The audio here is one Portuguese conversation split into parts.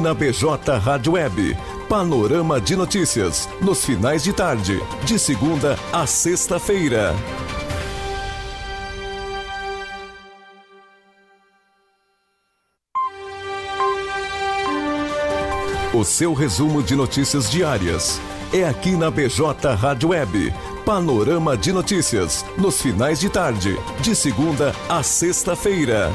Na BJ Rádio Web, Panorama de Notícias, nos finais de tarde, de segunda a sexta-feira. O seu resumo de notícias diárias é aqui na BJ Rádio Web. Panorama de Notícias, nos finais de tarde, de segunda a sexta-feira.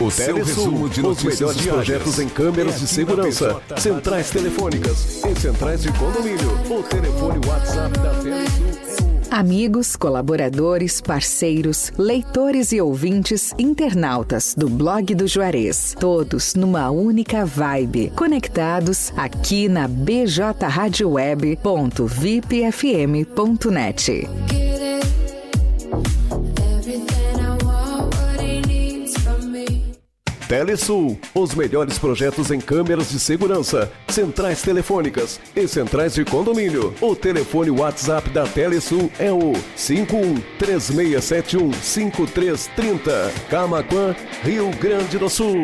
O seu resumo de os notícias melhores diárias. projetos em câmeras É de segurança, centrais telefônicas, em centrais de condomínio. O telefone WhatsApp da Telesul é Amigos, colaboradores, parceiros, leitores e ouvintes, internautas do blog do Juarez, todos numa única vibe, conectados aqui na bjradioweb.vipfm.net. Telesul, os melhores projetos em câmeras de segurança, centrais telefônicas e centrais de condomínio. O telefone WhatsApp da Telesul é o 5136715330. Camaquã, Rio Grande do Sul.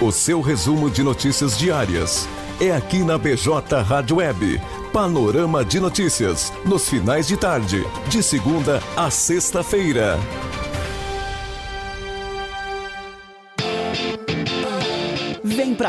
O seu resumo de notícias diárias é aqui na BJ Rádio Web. Panorama de Notícias, nos finais de tarde, de segunda a sexta-feira.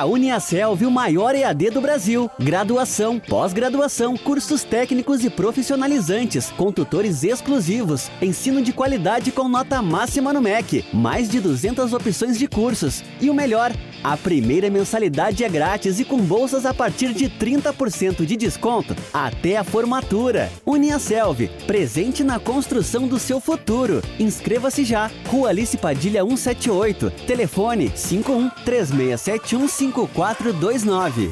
Vem pra Uniaselv, o maior EAD do Brasil. Graduação, pós-graduação, cursos técnicos e profissionalizantes, com tutores exclusivos, ensino de qualidade com nota máxima no MEC, mais de 200 opções de cursos. E o melhor, a primeira mensalidade é grátis e com bolsas a partir de 30% de desconto até a formatura. Uniaselv, presente na construção do seu futuro. Inscreva-se já. Rua Alice Padilha 178. Telefone 51 3671 5429.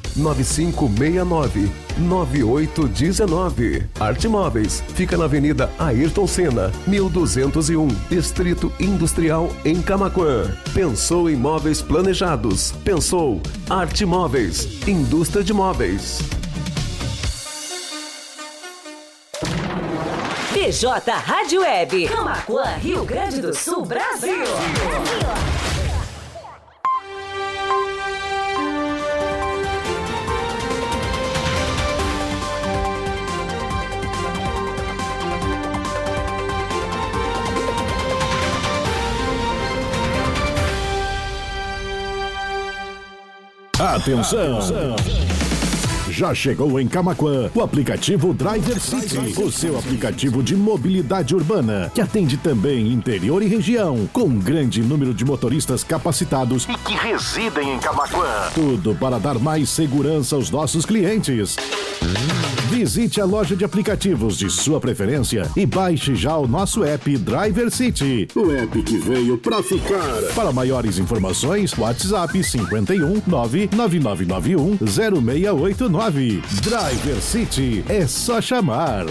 9569 9819. Arte Móveis fica na Avenida Ayrton Senna, 1201, Distrito Industrial em Camaquã. Pensou em móveis planejados? Pensou Arte Móveis, indústria de móveis. BJ Rádio Web. Camacuã, Rio Grande do Sul, Brasil. Atenção! Já chegou em Camaquã o aplicativo Driver City, o seu aplicativo de mobilidade urbana, que atende também interior e região, com um grande número de motoristas capacitados e que residem em Camaquã. Tudo para dar mais segurança aos nossos clientes. Visite a loja de aplicativos de sua preferência e baixe já o nosso app Driver City. O app que veio pra ficar. Para maiores informações, WhatsApp 51 99991 0689. Driver City é só chamar.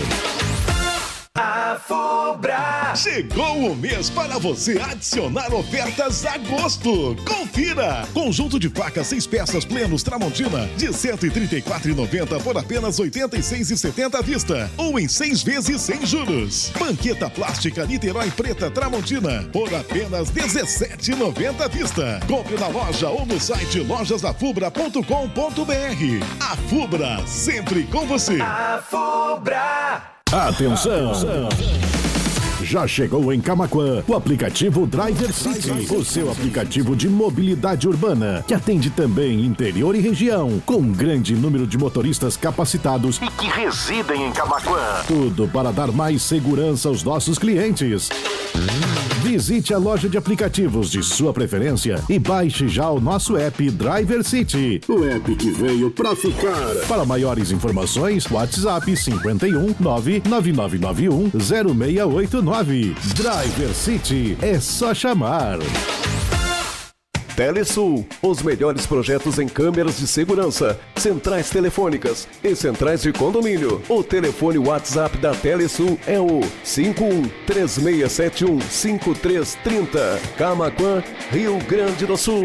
Chegou o mês para você adicionar ofertas a gosto. Confira! Conjunto de facas seis peças plenos Tramontina de R$ 134,90 por apenas R$ 86,70 à vista ou em seis vezes sem juros. Banqueta plástica Niterói Preta Tramontina por apenas R$ 17,90 à vista. Compre na loja ou no site lojasafubra.com.br. A Fubra, sempre com você. Atenção! Já chegou em Camaquã o aplicativo Driver City, o seu aplicativo de mobilidade urbana, que atende também interior e região, com um grande número de motoristas capacitados e que residem em Camaquã. Tudo para dar mais segurança aos nossos clientes. Visite a loja de aplicativos de sua preferência e baixe já o nosso app Driver City. O app que veio pra ficar. Para maiores informações, WhatsApp 51 99991 0689. Driver City é só chamar. Telesul, os melhores projetos em câmeras de segurança, centrais telefônicas e centrais de condomínio. O telefone WhatsApp da Telesul é o 51 3671 5330. Camaquã, Rio Grande do Sul.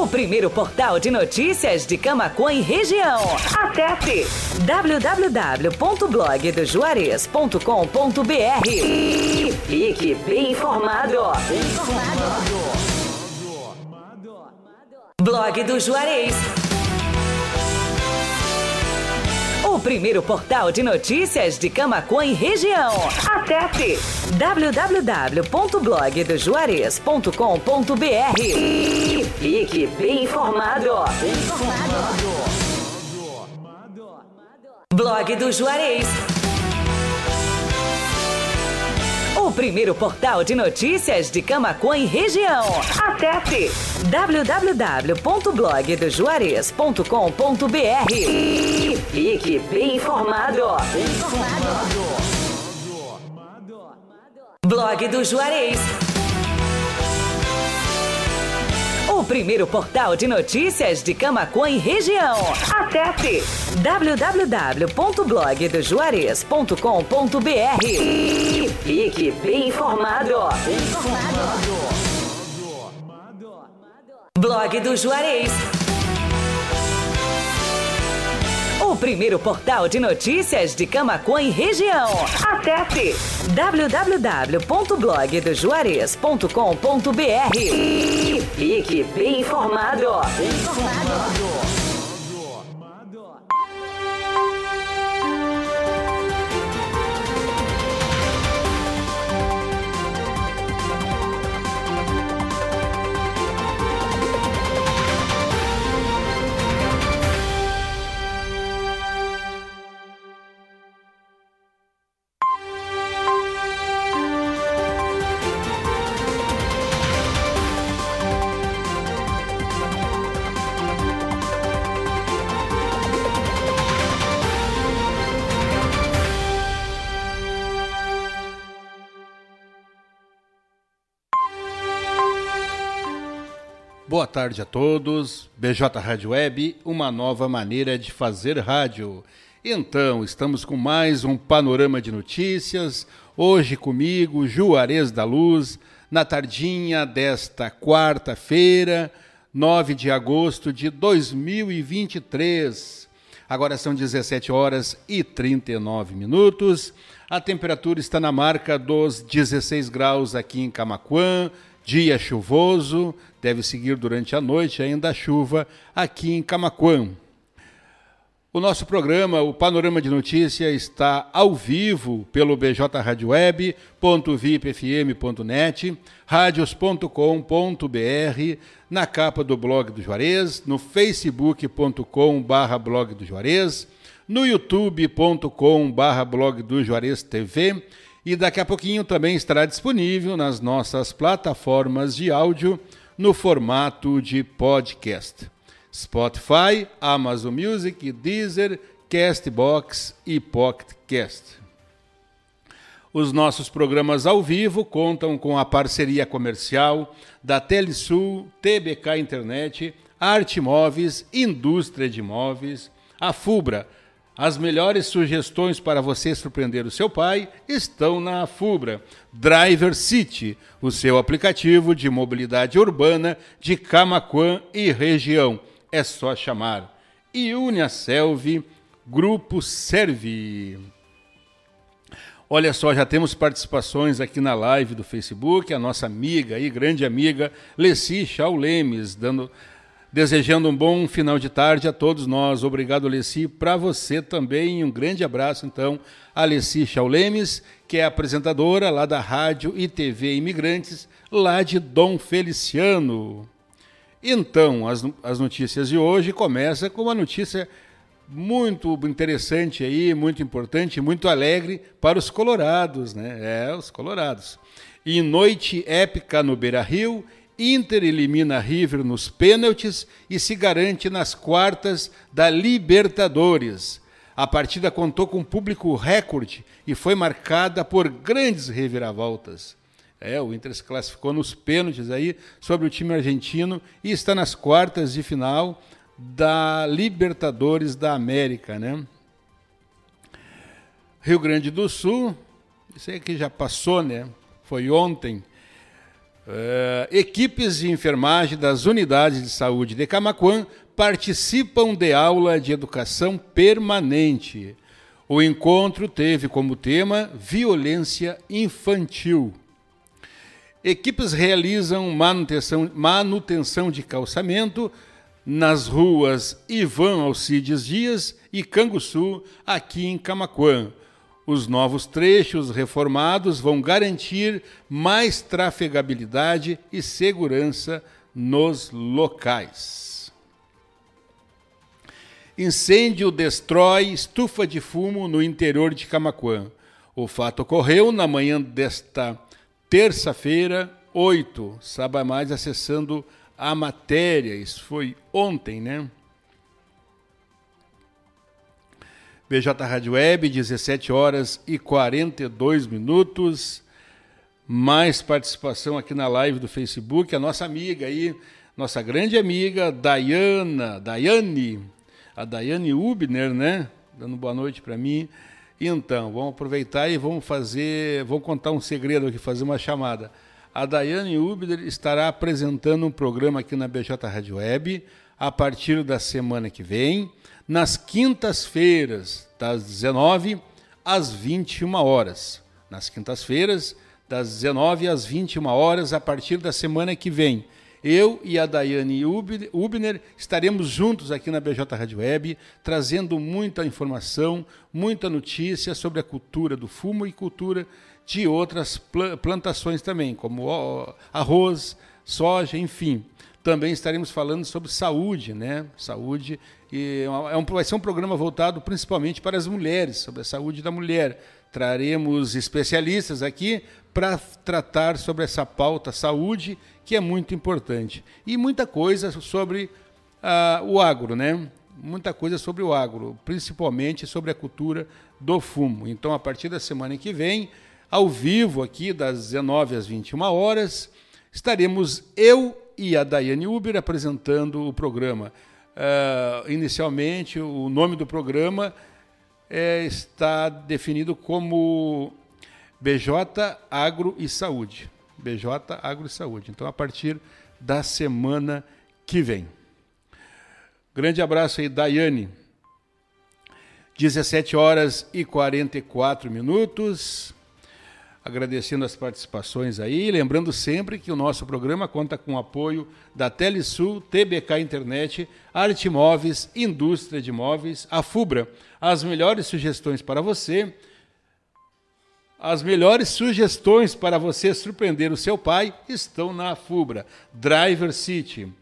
O primeiro portal de notícias de Camacuã e região. Acesse www.blogdojuarez.com.br e fique bem informado. Bem informado. Blog do Juarez. O primeiro portal de notícias de Camacuã e região. Acesse www.blogdojuarez.com.br e fique bem informado. Bem informado. Blog do Juarez. O primeiro portal de notícias de Camacuã e região. Acesse www.blogdojuarez.com.br e fique bem informado. Bem informado. Blog do Juarez. O primeiro portal de notícias de Camacuã e região. Acesse www.blogdojuarez.com.br e fique bem informado. Bem informado. Blog do Juarez. O primeiro portal de notícias de Camacuã e região. Acesse www.blogdojuarez.com.br e fique bem informado. Bem informado. Boa tarde a todos. BJ Rádio Web, uma nova maneira de fazer rádio. Então, estamos com mais um panorama de notícias. Hoje comigo, Juarez da Luz, na tardinha desta quarta-feira, 9 de agosto de 2023. Agora são 17 horas e 39 minutos. A temperatura está na marca dos 16 graus aqui em Camaquã, dia chuvoso, deve seguir durante a noite ainda a chuva aqui em Camaquã. O nosso programa, o Panorama de Notícia, está ao vivo pelo bjradioweb.vipfm.net, radios.com.br, na capa do blog do Juarez, no facebook.com blog do Juarez, no youtube.com blog do Juarez TV e daqui a pouquinho também estará disponível nas nossas plataformas de áudio no formato de podcast. Spotify, Amazon Music, Deezer, Castbox e Pocketcast. Os nossos programas ao vivo contam com a parceria comercial da Telesul, TBK Internet, Arte Móveis, Indústria de Móveis, a Fubra. As melhores sugestões para você surpreender o seu pai estão na Fubra. Driver City, o seu aplicativo de mobilidade urbana de Camaquã e região é só chamar. E Uniaselv, Grupo Serve. Olha só, já temos participações aqui na live do Facebook, a nossa amiga e grande amiga Leci Chau Lemes, dando Desejando um bom final de tarde a todos nós. Obrigado, Alessi. Para você também, um grande abraço, então, Alessi Chaulemes, que é apresentadora lá da Rádio e TV Imigrantes, lá de Dom Feliciano. Então, as, as notícias de hoje começam com uma notícia muito interessante aí, muito importante, muito alegre para os colorados, né? É, os colorados. Em noite épica no Beira-Rio, Inter elimina River nos pênaltis e se garante nas quartas da Libertadores. A partida contou com público recorde e foi marcada por grandes reviravoltas. É, o Inter se classificou nos pênaltis aí sobre o time argentino e está nas quartas de final da Libertadores da América, né? Rio Grande do Sul, isso aí que já passou, né? Foi ontem. Uh, equipes de enfermagem das unidades de saúde de Camaquã participam de aula de educação permanente. O encontro teve como tema violência infantil. Equipes realizam manutenção, manutenção de calçamento nas ruas Ivan Alcides Dias e Canguçu, aqui em Camaquã. Os novos trechos reformados vão garantir mais trafegabilidade e segurança nos locais. Incêndio destrói estufa de fumo no interior de Camaquã. O fato ocorreu na manhã desta terça-feira, 8. Saiba mais acessando a matéria. Isso foi ontem, né? BJ Rádio Web, 17 horas e 42 minutos. Mais participação aqui na live do Facebook. A nossa amiga aí, nossa grande amiga Dayana, Daiane, a Daiane Ubner, né? Dando boa noite para mim. Então, vamos aproveitar e vamos fazer, vou contar um segredo aqui, fazer uma chamada. A Daiane Ubner estará apresentando um programa aqui na BJ Rádio Web a partir da semana que vem nas quintas-feiras, das 19 às 21 horas. Nas quintas-feiras, das 19 às 21 horas, a partir da semana que vem. Eu e a Daiane Ubner estaremos juntos aqui na BJ Rádio Web, trazendo muita informação, muita notícia sobre a cultura do fumo e cultura de outras plantações também, como arroz, soja, enfim. Também estaremos falando sobre saúde, né? Saúde e é um, vai ser um programa voltado principalmente para as mulheres, sobre a saúde da mulher. Traremos especialistas aqui para tratar sobre essa pauta saúde, que é muito importante. E muita coisa sobre uh, o agro, né? Muita coisa sobre o agro, principalmente sobre a cultura do fumo. Então, a partir da semana que vem, ao vivo aqui, das 19 às 21 horas, estaremos eu e a Daiane Uber apresentando o programa. Uh, inicialmente, o nome do programa é, está definido como BJ Agro e Saúde. BJ Agro e Saúde. Então, a partir da semana que vem. Grande abraço aí, Daiane. 17 horas e 44 minutos agradecendo as participações aí, lembrando sempre que o nosso programa conta com o apoio da Telesul, TBK Internet, Arte Móveis, Indústria de Móveis, a Fubra. As melhores sugestões para você, as melhores sugestões para você surpreender o seu pai estão na Fubra. Driver City,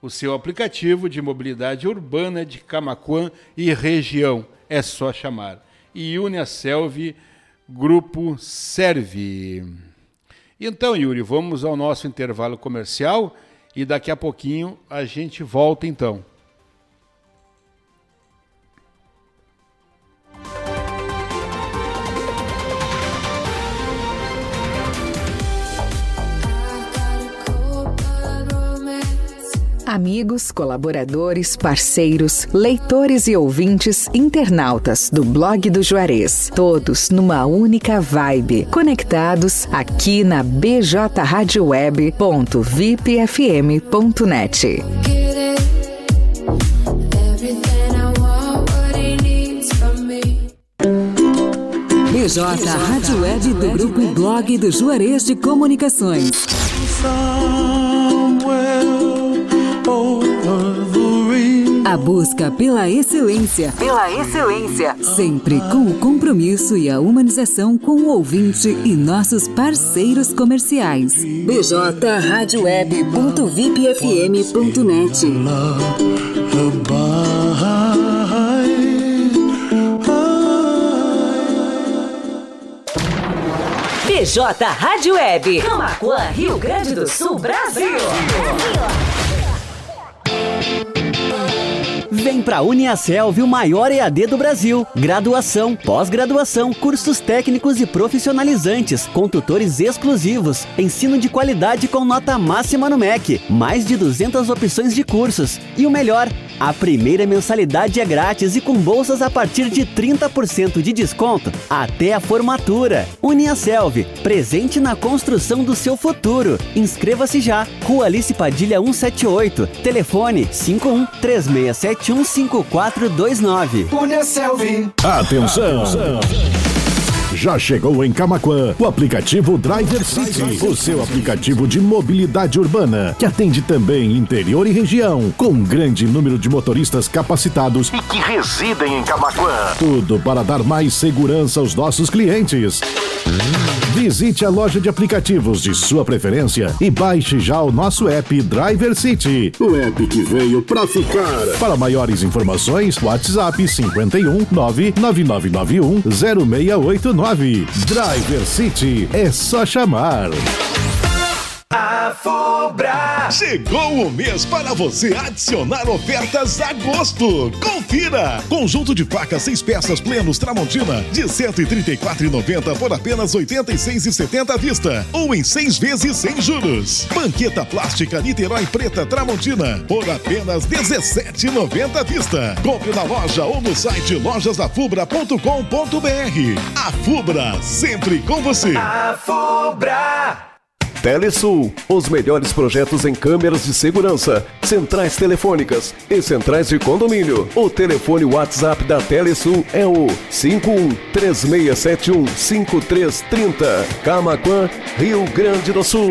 o seu aplicativo de mobilidade urbana de Camaquã e região. É só chamar. E Uniaselv Grupo Serve. Então, Yuri, vamos ao nosso intervalo comercial e daqui a pouquinho a gente volta então. Amigos, colaboradores, parceiros, leitores e ouvintes, internautas do blog do Juarez, todos numa única vibe, conectados aqui na bjradioweb.vipfm.net. BJ Rádio Web do Grupo Blog do Juarez de Comunicações. A busca pela excelência. Pela excelência. Sempre com o compromisso e a humanização com o ouvinte e nossos parceiros comerciais. bjradioweb.vipfm.net BJ Rádio Web. Camacuã, Rio Grande do Sul, Brasil. Brasil. Vem pra Uniaselv, o maior EAD do Brasil. Graduação, pós-graduação, cursos técnicos e profissionalizantes, com tutores exclusivos, ensino de qualidade com nota máxima no MEC, mais de 200 opções de cursos. E o melhor, a primeira mensalidade é grátis e com bolsas a partir de 30% de desconto até a formatura. Uniaselv, presente na construção do seu futuro. Inscreva-se já. Rua Alice Padilha 178. Telefone 51 3671 5429. Uniaselv. Atenção. Atenção. Já chegou em Camaquã o aplicativo Driver City, o seu aplicativo de mobilidade urbana, que atende também interior e região, com um grande número de motoristas capacitados e que residem em Camaquã. Tudo para dar mais segurança aos nossos clientes. Visite a loja de aplicativos de sua preferência e baixe já o nosso app Driver City. O app que veio para ficar. Para maiores informações, WhatsApp 51 99991 0689. Driver City é só chamar. A Fubra! Chegou o mês para você adicionar ofertas a gosto. Confira! Conjunto de facas seis peças plenos Tramontina de 134,90 por apenas 86,70 à vista ou em seis vezes sem juros. Banqueta plástica Niterói Preta Tramontina por apenas 17,90 à vista. Compre na loja ou no site lojasafubra.com.br. A Fubra sempre com você. A Fubra! Telesul, os melhores projetos em câmeras de segurança, centrais telefônicas e centrais de condomínio. O telefone WhatsApp da Telesul é o 51 3671 5330. Camaquã, Rio Grande do Sul.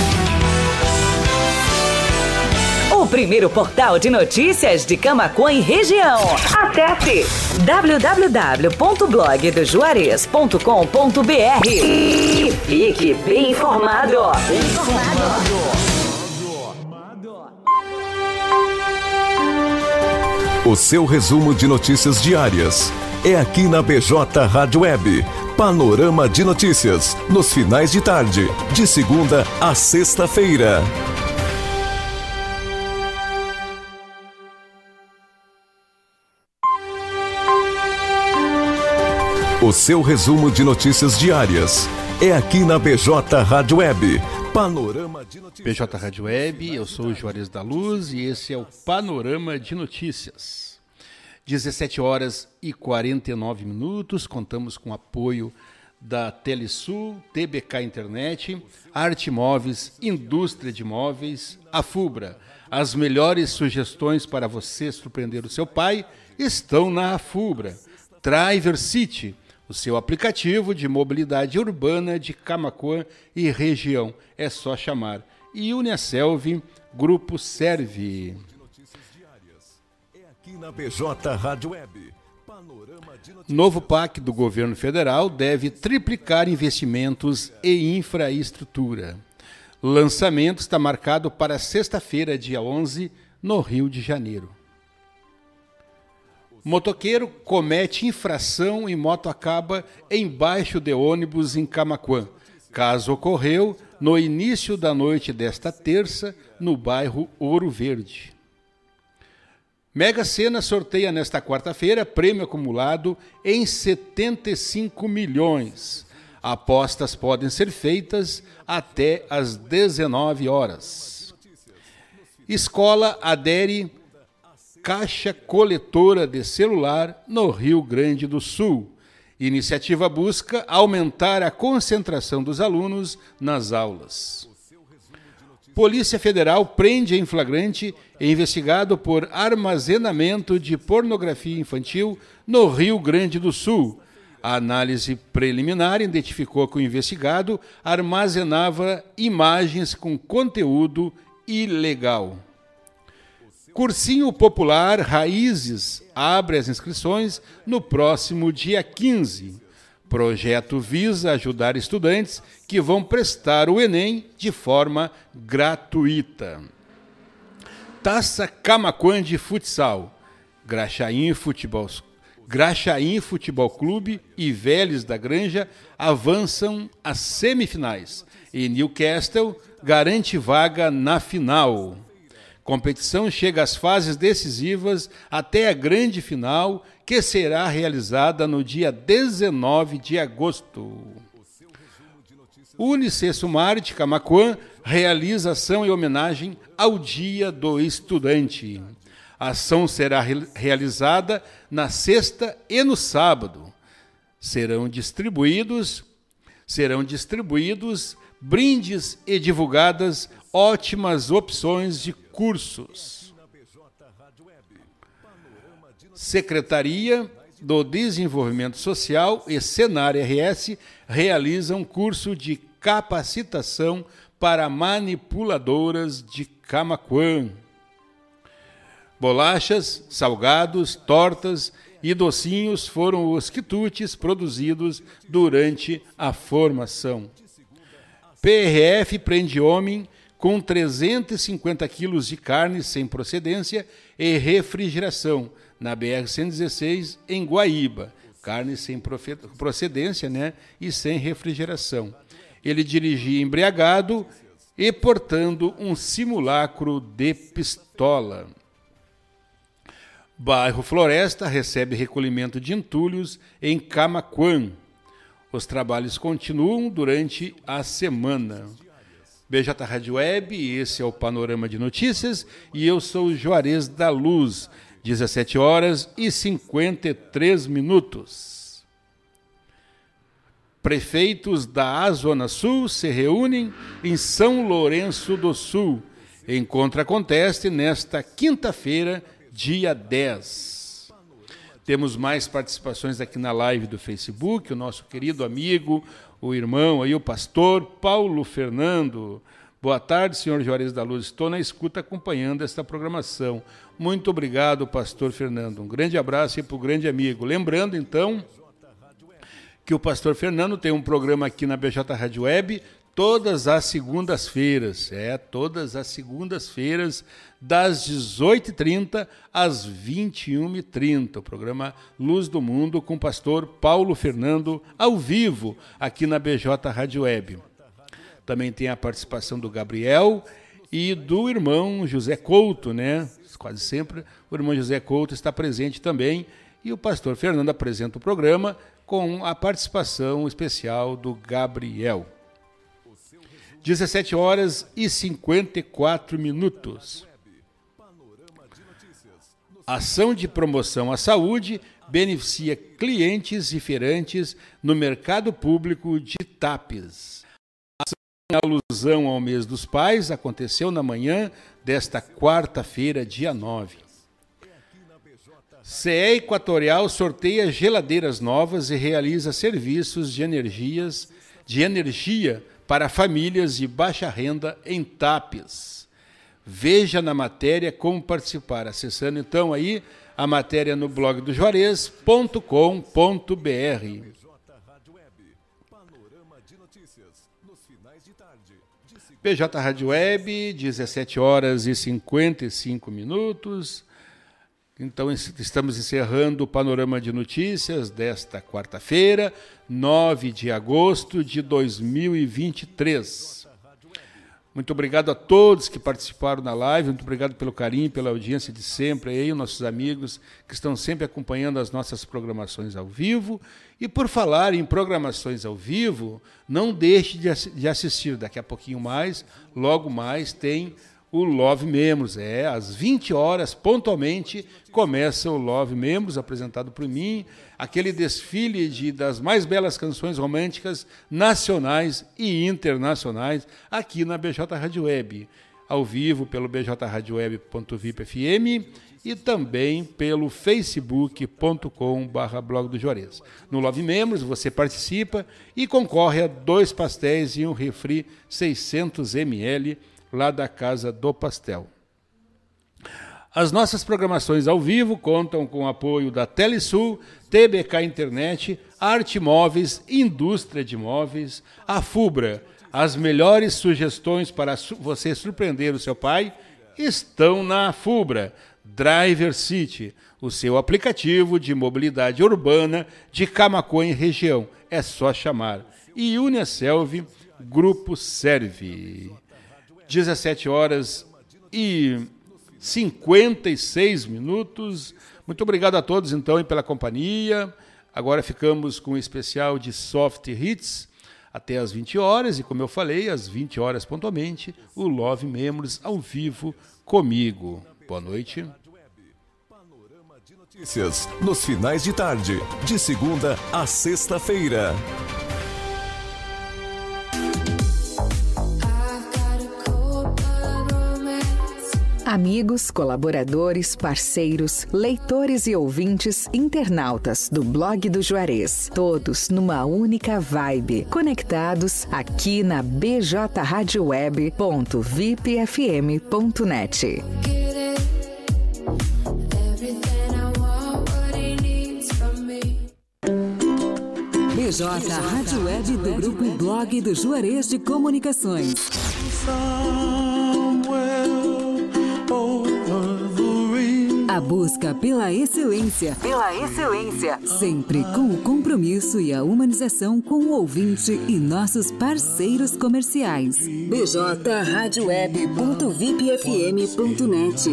O primeiro portal de notícias de Camacuã e região. Acesse www.blogdojuarez.com.br e fique bem informado. Bem informado. O seu resumo de notícias diárias é aqui na BJ Rádio Web. Panorama de notícias, nos finais de tarde, de segunda a sexta-feira. Seu resumo de notícias diárias é aqui na BJ Rádio Web. Panorama de notícias. BJ Rádio Web, eu sou o Juarez da Luz e esse é o Panorama de Notícias. 17 horas e 49 minutos, contamos com apoio da Telesul, TBK Internet, Arte Móveis, Indústria de Móveis, a Fubra. As melhores sugestões para você surpreender o seu pai estão na Fubra. Driver City o seu aplicativo de mobilidade urbana de Camacuã e região. É só chamar. E Uniaselv, Grupo Serve. Novo PAC do governo federal deve triplicar investimentos e infraestrutura. Lançamento está marcado para sexta-feira, dia 11, no Rio de Janeiro. Motoqueiro comete infração e moto acaba embaixo de ônibus em Camaquã. Caso ocorreu no início da noite desta terça, no bairro Ouro Verde. Mega Sena sorteia nesta quarta-feira prêmio acumulado em 75 milhões. Apostas podem ser feitas até às 19 horas. Escola adere Caixa Coletora de Celular no Rio Grande do Sul. Iniciativa busca aumentar a concentração dos alunos nas aulas. Polícia Federal prende em flagrante investigado por armazenamento de pornografia infantil no Rio Grande do Sul. A análise preliminar identificou que o investigado armazenava imagens com conteúdo ilegal. Cursinho Popular Raízes abre as inscrições no próximo dia 15. Projeto visa ajudar estudantes que vão prestar o Enem de forma gratuita. Taça Camaquã de Futsal. Graxaim Futebol, Graxaim Futebol Clube e Vélez da Granja avançam às semifinais. E Newcastle garante vaga na final. Competição chega às fases decisivas até a grande final, que será realizada no dia 19 de agosto. Unicesumar de Camacuã realiza ação em homenagem ao Dia do Estudante. A ação será re realizada na sexta e no sábado. Serão distribuídos serão distribuídos brindes e divulgadas ótimas opções de cursos. Secretaria do Desenvolvimento Social e Senar RS realizam curso de capacitação para manipuladoras de Camaquã. Bolachas, salgados, tortas e docinhos foram os quitutes produzidos durante a formação. PRF prende homem com 350 quilos de carne sem procedência e refrigeração na BR-116 em Guaíba. Carne sem procedência né, e sem refrigeração. Ele dirigia embriagado e portando um simulacro de pistola. Bairro Floresta recebe recolhimento de entulhos em Camaquã. Os trabalhos continuam durante a semana. BJ Rádio Web, esse é o Panorama de Notícias e eu sou o Juarez da Luz, 17 horas e 53 minutos. Prefeitos da Zona Sul se reúnem em São Lourenço do Sul. Encontro acontece nesta quinta-feira, dia 10. Temos mais participações aqui na live do Facebook, o nosso querido amigo, o irmão aí, o pastor Paulo Fernando. Boa tarde, senhor Juarez da Luz. Estou na escuta acompanhando esta programação. Muito obrigado, pastor Fernando. Um grande abraço e para o grande amigo. Lembrando, então, que o pastor Fernando tem um programa aqui na BJ Rádio Web todas as segundas-feiras. É, todas as segundas-feiras, das 18h30 às 21h30. O programa Luz do Mundo com o pastor Paulo Fernando, ao vivo, aqui na BJ Rádio Web. Também tem a participação do Gabriel e do irmão José Couto, né? Quase sempre o irmão José Couto está presente também. E o pastor Fernando apresenta o programa com a participação especial do Gabriel. 17 horas e 54 minutos. Ação de promoção à saúde beneficia clientes e feirantes no mercado público de TAPES. Ação em alusão ao mês dos pais aconteceu na manhã desta quarta-feira, dia 9. CE Equatorial sorteia geladeiras novas e realiza serviços de energias de energia para famílias de baixa renda em TAPES. Veja na matéria como participar, acessando então aí a matéria no blog do Juarez.com.br. PJ Rádio Web, 17 horas e 55 minutos. Então, estamos encerrando o panorama de notícias desta quarta-feira, 9 de agosto de 2023. Muito obrigado a todos que participaram da live, muito obrigado pelo carinho, pela audiência de sempre, aí, nossos amigos que estão sempre acompanhando as nossas programações ao vivo. E por falar em programações ao vivo, não deixe de assistir daqui a pouquinho mais, logo mais tem o Love Membros. É, às 20 horas, pontualmente, começa o Love Membros, apresentado por mim, aquele desfile de, das mais belas canções românticas nacionais e internacionais aqui na BJ Rádio Web, ao vivo pelo bjradioweb.vipfm e também pelo facebook.com.br blog do Juarez. No Love Membros você participa e concorre a dois pastéis e um refri 600 ml lá da Casa do Pastel. As nossas programações ao vivo contam com o apoio da Telesul, TBK Internet, Arte Móveis, Indústria de Móveis, a Fubra. As melhores sugestões para você surpreender o seu pai estão na Fubra. Driver City, o seu aplicativo de mobilidade urbana de Camacuã e região. É só chamar. E Uniaselv, Grupo Serve. 17 horas e 56 minutos. Muito obrigado a todos, então, pela companhia. Agora ficamos com o um especial de Soft Hits até às 20 horas. E, como eu falei, às 20 horas pontualmente, o Love Membros ao vivo comigo. Boa noite. Notícias nos finais de tarde, de segunda a sexta-feira. Amigos, colaboradores, parceiros, leitores e ouvintes, internautas do blog do Juarez, todos numa única vibe, conectados aqui na bjradioweb.vipfm.net. BJ Rádio Web do Grupo Blog do Juarez de Comunicações. Busca pela excelência. Pela excelência. Sempre com o compromisso e a humanização com o ouvinte e nossos parceiros comerciais. bjradioweb.vipfm.net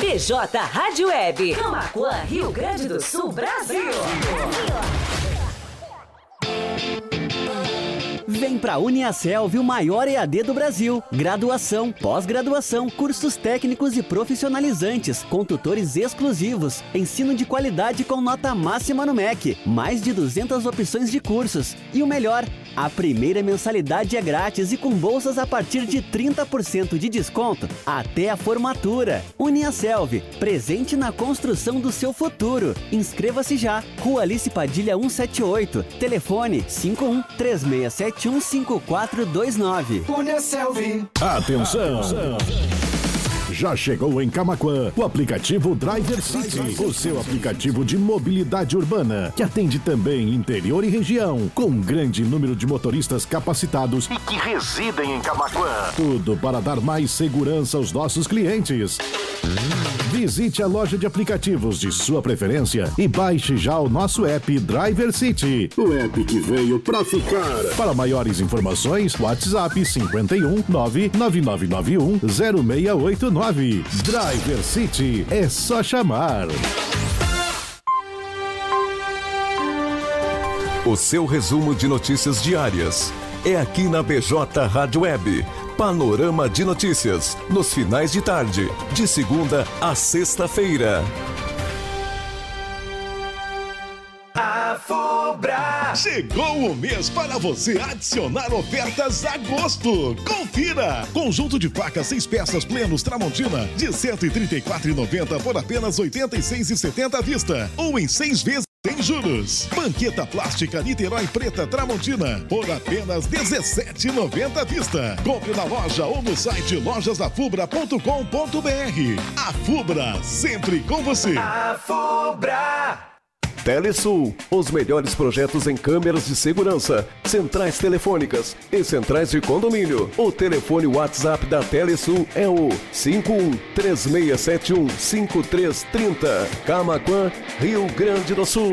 BJ Rádio Web. Camacuã, Rio Grande do Sul, Brasil. Brasil. Vem pra Uniaselv, o maior EAD do Brasil. Graduação, pós-graduação, cursos técnicos e profissionalizantes, com tutores exclusivos, ensino de qualidade com nota máxima no MEC, mais de 200 opções de cursos. E o melhor, a primeira mensalidade é grátis e com bolsas a partir de 30% de desconto até a formatura. Uniaselv, presente na construção do seu futuro. Inscreva-se já. Rua Alice Padilha 178. Telefone 51 3671 5429. Uniaselv. Atenção. Atenção. Já chegou em Camaquã o aplicativo Driver City, o seu aplicativo de mobilidade urbana, que atende também interior e região, com um grande número de motoristas capacitados e que residem em Camaquã. Tudo para dar mais segurança aos nossos clientes. Visite a loja de aplicativos de sua preferência e baixe já o nosso app Driver City. O app que veio para ficar. Para maiores informações, WhatsApp 51 99991 0689. Driver City é só chamar. O seu resumo de notícias diárias é aqui na BJ Rádio Web Panorama de Notícias, nos finais de tarde, de segunda a sexta-feira. Chegou o mês para você adicionar ofertas a gosto. Confira! Conjunto de facas seis peças plenos Tramontina de R$ 134,90 por apenas R$ 86,70 à vista. Ou em seis vezes sem juros. Banqueta plástica Niterói Preta Tramontina por apenas R$ 17,90 à vista. Compre na loja ou no site lojasdafubra.com.br. A Fubra, sempre com você. A Fubra. Telesul, os melhores projetos em câmeras de segurança, centrais telefônicas e centrais de condomínio. O telefone WhatsApp da Telesul é o 51 3671 5330. Camaquã, Rio Grande do Sul.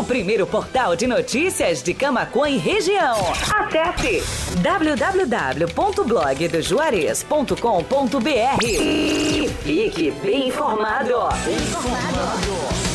O primeiro portal de notícias de Camacuã e região. Acesse www.blogdojuarez.com.br e fique bem informado. Bem informado.